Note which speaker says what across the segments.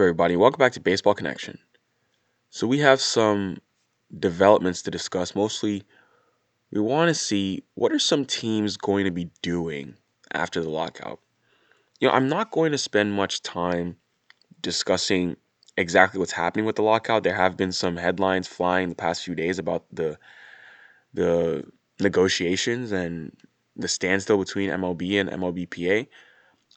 Speaker 1: Everybody? Welcome back to Baseball Connection. So, we have some developments to discuss. Mostly, we want to see what are some teams going to be doing after the lockout. You know, I'm not going to spend much time discussing exactly what's happening with the lockout. There have been some headlines flying the past few days about the the negotiations and the standstill between MLB and MLBPA.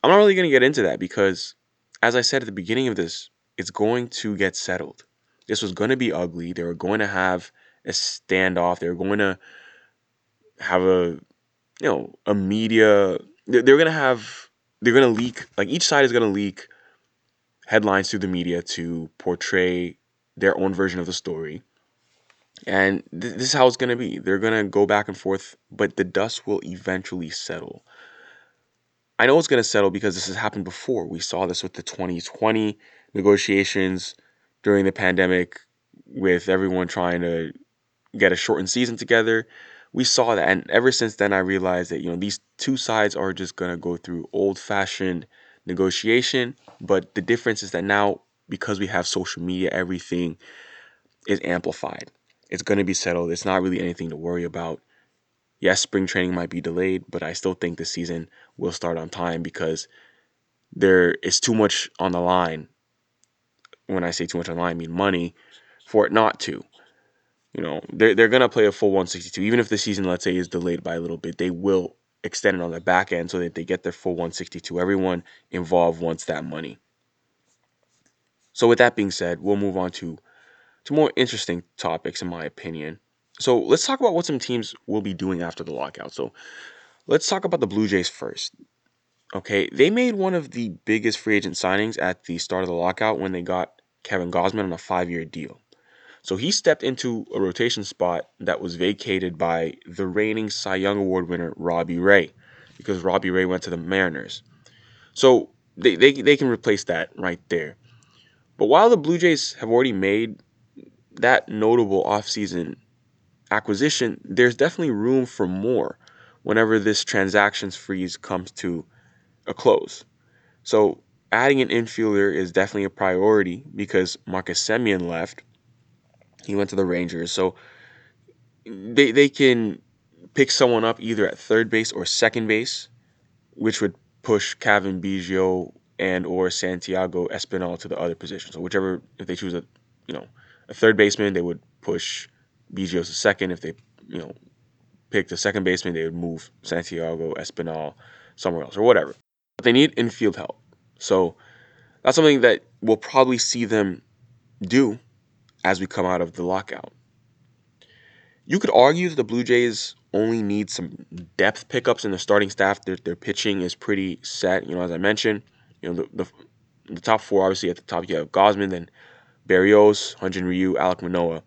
Speaker 1: I'm not really going to get into that because, as I said at the beginning of this, it's going to get settled. This was going to be ugly. They were going to have a standoff. They were going to have a, you know, a media. They're, they're going to have. They're going to leak. Like each side is going to leak headlines through the media to portray their own version of the story. And th- this is how it's going to be. They're going to go back and forth, but the dust will eventually settle. I know it's going to settle because this has happened before. We saw this with the 2020 negotiations during the pandemic, with everyone trying to get a shortened season together. We saw that, and ever since then, I realized that you know these two sides are just going to go through old-fashioned negotiation. But the difference is that now, because we have social media, everything is amplified. It's going to be settled. It's not really anything to worry about. Yes, spring training might be delayed, but I still think the season will start on time because there is too much on the line. When I say too much on the line, I mean money for it not to. You know, they're, they're going to play a full 162. Even if the season, let's say, is delayed by a little bit, they will extend it on the back end so that they get their full 162. Everyone involved wants that money. So, with that being said, we'll move on to, to more interesting topics, in my opinion. So, let's talk about what some teams will be doing after the lockout. So, let's talk about the Blue Jays first. Okay, they made one of the biggest free agent signings at the start of the lockout when they got Kevin Gausman on a five year deal. So he stepped into a rotation spot that was vacated by the reigning Cy Young Award winner Robbie Ray because Robbie Ray went to the Mariners. So they, they, they can replace that right there. But while the Blue Jays have already made that notable offseason acquisition, there's definitely room for more whenever this transactions freeze comes to a close. So adding an infielder is definitely a priority because Marcus Semien left. He went to the Rangers. So they they can pick someone up either at third base or second base, which would push Cavan Biggio and or Santiago Espinal to the other position. So whichever if they choose a you know a third baseman, they would push Biggio to second. If they you know picked a second baseman, they would move Santiago Espinal somewhere else or whatever. But they need infield help. So that's something that we'll probably see them do as we come out of the lockout. You could argue that the Blue Jays only need some depth pickups in the starting staff. Their, their pitching is pretty set. You know, as I mentioned, you know the, the, the top four obviously at the top you have Gausman, then Berrios, Hyun-Jin Ryu, Alek Manoah.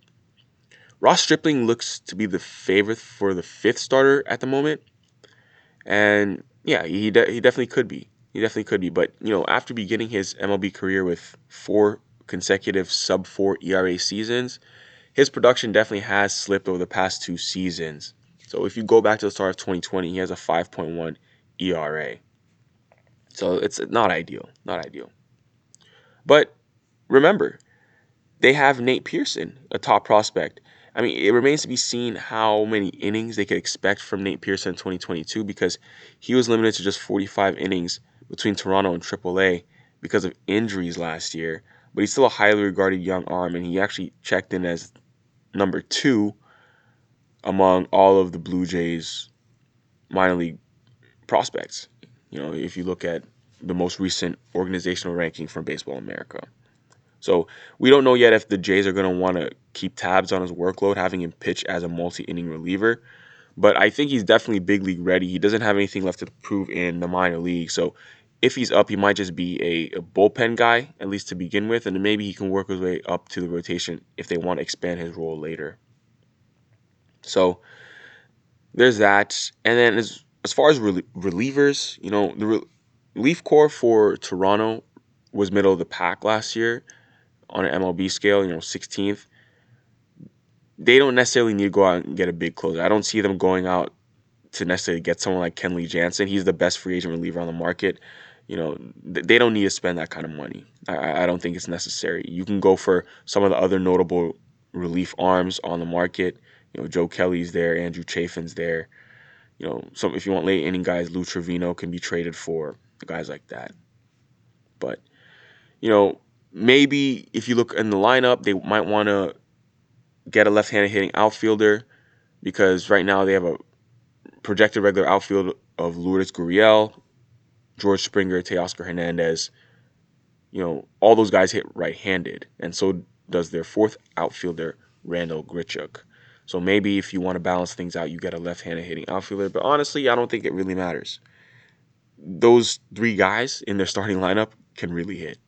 Speaker 1: Ross Stripling looks to be the favorite for the fifth starter at the moment, and yeah, he de- he definitely could be. He definitely could be. But you know, after beginning his MLB career with four consecutive sub four ERA seasons, his production definitely has slipped over the past two seasons. So if you go back to the start of 2020, he has a 5.1 ERA. So it's not ideal, not ideal. But remember, they have Nate Pearson, a top prospect. I mean, it remains to be seen how many innings they could expect from Nate Pearson in 2022 because he was limited to just 45 innings between Toronto and AAA because of injuries last year. But he's still a highly regarded young arm, and he actually checked in as number two among all of the Blue Jays minor league prospects. You know, if you look at the most recent organizational ranking from Baseball America. So we don't know yet if the Jays are going to want to keep tabs on his workload, having him pitch as a multi-inning reliever. But I think he's definitely big league ready. He doesn't have anything left to prove in the minor league. So if he's up, he might just be a, a bullpen guy, at least to begin with, and then maybe he can work his way up to the rotation if they want to expand his role later. So there's that. And then as, as far as relievers, you know, the relief corps for Toronto was middle of the pack last year on an MLB scale, you know, 16th, they don't necessarily need to go out and get a big closer. I don't see them going out to necessarily get someone like Kenley Jansen. He's the best free agent reliever on the market. you know, they don't need to spend that kind of money. I, I don't think it's necessary. You can go for some of the other notable relief arms on the market. You know, Joe Kelly's there, Andrew Chafin's there. You know, some if you want late inning guys, Lou Trivino can be traded for guys like that. But you know, maybe if you look in the lineup, they might want to get a left-handed hitting outfielder because right now they have a projected regular outfield of Lourdes Gurriel, George Springer, Teoscar Hernandez. You know, all those guys hit right-handed, and so does their fourth outfielder, Randall Grichuk. So maybe if you want to balance things out, you get a left-handed hitting outfielder. But honestly, I don't think it really matters. Those three guys in their starting lineup can really hit.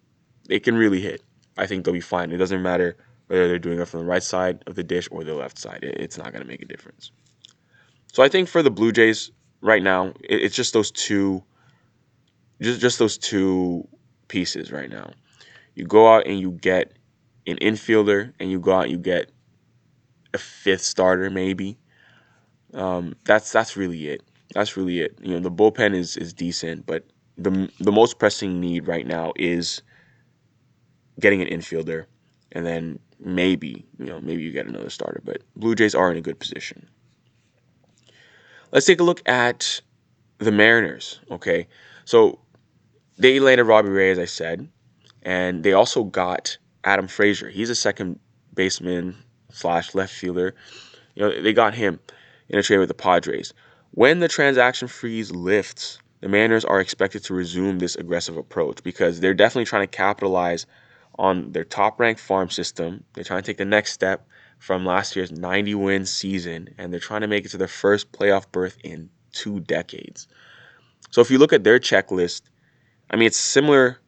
Speaker 1: They can really hit. I think they'll be fine. It doesn't matter whether they're doing it from the right side of the dish or the left side. It's not going to make a difference. So I think for the Blue Jays right now, it's just those two, just just those two pieces right now. You go out and you get an infielder, and you go out and you get a fifth starter maybe. Um, that's that's really it. That's really it. You know, the bullpen is is decent, but the the most pressing need right now is getting an infielder, and then maybe you know maybe you get another starter. But Blue Jays are in a good position. Let's take a look at the Mariners. Okay, so they landed Robbie Ray, as I said, and they also got Adam Frazier. He's a second baseman slash left fielder. You know, they got him in a trade with the Padres. When the transaction freeze lifts, the Mariners are expected to resume this aggressive approach because they're definitely trying to capitalize on their top ranked farm system. They're trying to take the next step from last year's 90 win season, and they're trying to make it to their first playoff berth in two decades. So if you look at their checklist, I mean, it's similar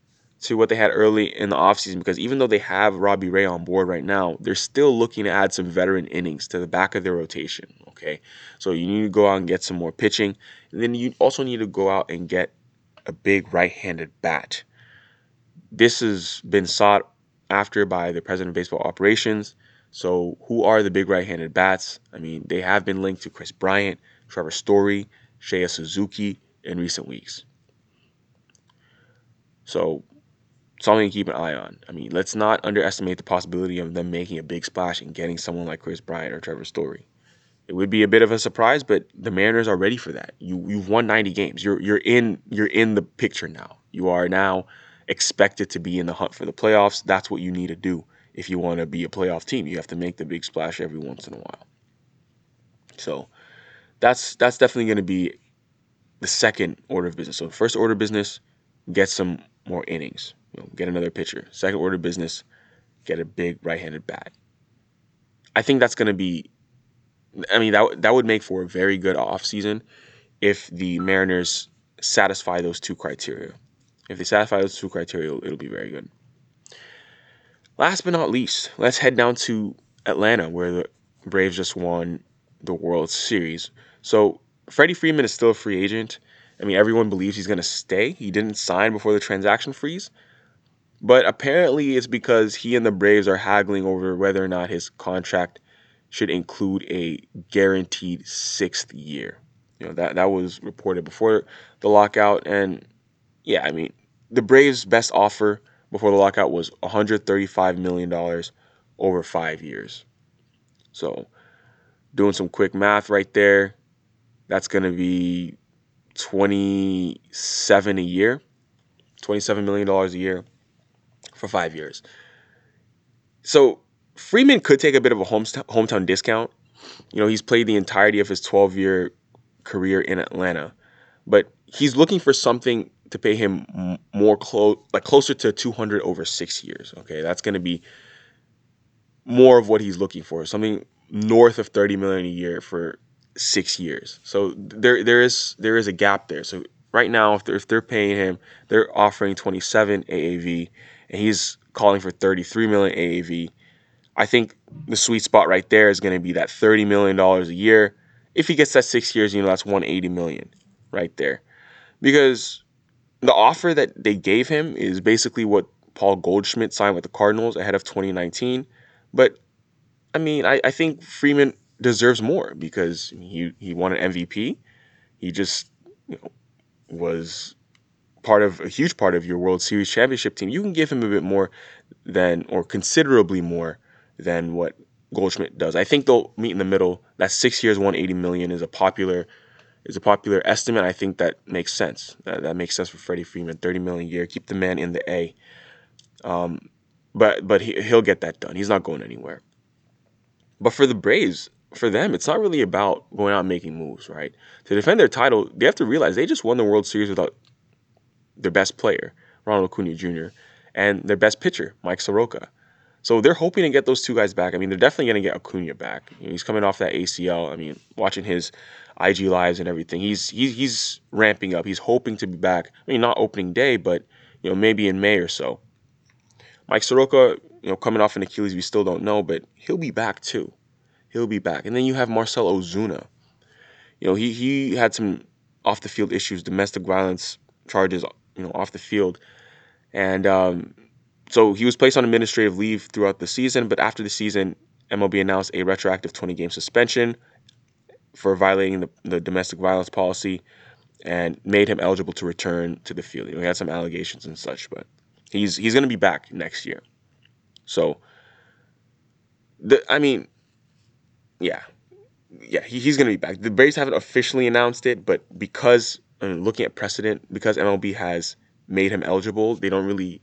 Speaker 1: to what they had early in the offseason because even though they have Robbie Ray on board right now, they're still looking to add some veteran innings to the back of their rotation. Okay. So you need to go out and get some more pitching. And then you also need to go out and get a big right handed bat. This has been sought after by the president of baseball operations. So, who are the big right handed bats? I mean, they have been linked to Kris Bryant, Trevor Story, Seiya Suzuki in recent weeks. So, something to keep an eye on. I mean, let's not underestimate the possibility of them making a big splash and getting someone like Kris Bryant or Trevor Story. It would be a bit of a surprise, but the Mariners are ready for that. You you've won 90 games. You're you're in you're in the picture now. You are now expected to be in the hunt for the playoffs. That's what you need to do if you want to be a playoff team. You have to make the big splash every once in a while. So that's that's definitely going to be the second order of business. So first order of business, get some more innings. You know, get another pitcher. Second order business, get a big right-handed bat. I think that's going to be. I mean that that would make for a very good offseason if the Mariners satisfy those two criteria. If they satisfy those two criteria, it'll, be very good. Last but not least, let's head down to Atlanta, where the Braves just won the World Series. So Freddie Freeman is still a free agent. I mean, everyone believes he's going to stay. He didn't sign before the transaction freeze. But apparently, it's because he and the Braves are haggling over whether or not his contract should include a guaranteed sixth year. You know that that was reported before the lockout, and yeah, I mean, the Braves' best offer before the lockout was 135 million dollars over five years. So, doing some quick math right there, that's going to be 27 a year, 27 million dollars a year for five years. So Freeman could take a bit of a hometown, hometown discount. You know, he's played the entirety of his 12 year career in Atlanta, but he's looking for something to pay him more close, like closer to 200 over six years. Okay, that's going to be more of what he's looking for, something north of 30 million a year for six years. So there, there is there is a gap there. So right now, if they're, if they're paying him, they're offering 27 AAV, and he's calling for 33 million AAV. I think the sweet spot right there is going to be that 30 million dollars a year. If he gets that six years, you know that's 180 million right there, because the offer that they gave him is basically what Paul Goldschmidt signed with the Cardinals ahead of 2019. But I mean, I, I think Freeman deserves more because he he won an MVP. He just you know, was part of a huge part of your World Series championship team, you can give him a bit more than or considerably more than what Goldschmidt does. I think they'll meet in the middle. That six years, 180 million is a popular is a popular estimate. I think that makes sense. That, that makes sense for Freddie Freeman. 30 million a year, keep the man in the A. Um, but but he, he'll get that done. He's not going anywhere. But for the Braves, for them, it's not really about going out and making moves, right? To defend their title, they have to realize they just won the World Series without their best player, Ronald Acuna Jr., and their best pitcher, Mike Soroka. So they're hoping to get those two guys back. I mean, they're definitely going to get Acuna back. He's coming off that ACL. I mean, watching his IG lives and everything, he's he's he's ramping up. He's hoping to be back. I mean, not opening day, but you know, maybe in May or so. Mike Soroka, you know, coming off an Achilles, we still don't know, but he'll be back too. He'll be back. And then you have Marcell Ozuna. You know, he he had some off the field issues, domestic violence charges, you know, off the field, and um, so he was placed on administrative leave throughout the season. But after the season, MLB announced a retroactive 20 game suspension for violating the, the domestic violence policy and made him eligible to return to the field. He had some allegations and such, but he's he's going to be back next year. So, the I mean, yeah, yeah, he, he's going to be back. The Braves haven't officially announced it, but because I mean, looking at precedent, because MLB has made him eligible, they don't really.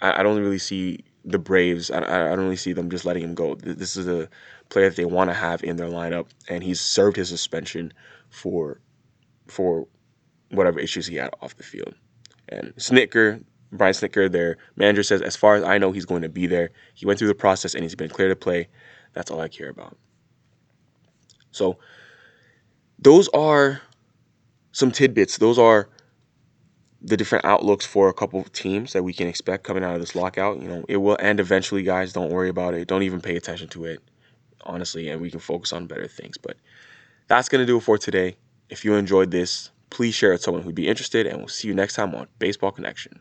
Speaker 1: I, I don't really see the Braves. I, I don't really see them just letting him go. This is a player that they want to have in their lineup, and he's served his suspension for for whatever issues he had off the field. And Snitker, Brian Snitker, their manager says, as far as I know, he's going to be there. He went through the process and he's been clear to play. That's all I care about. So those are some tidbits. Those are the different outlooks for a couple of teams that we can expect coming out of this lockout. You know, it will end eventually, guys. Don't worry about it. Don't even pay attention to it, honestly, and we can focus on better things. But that's going to do it for today. If you enjoyed this, please share it with someone who'd be interested, and we'll see you next time on Baseball Connection.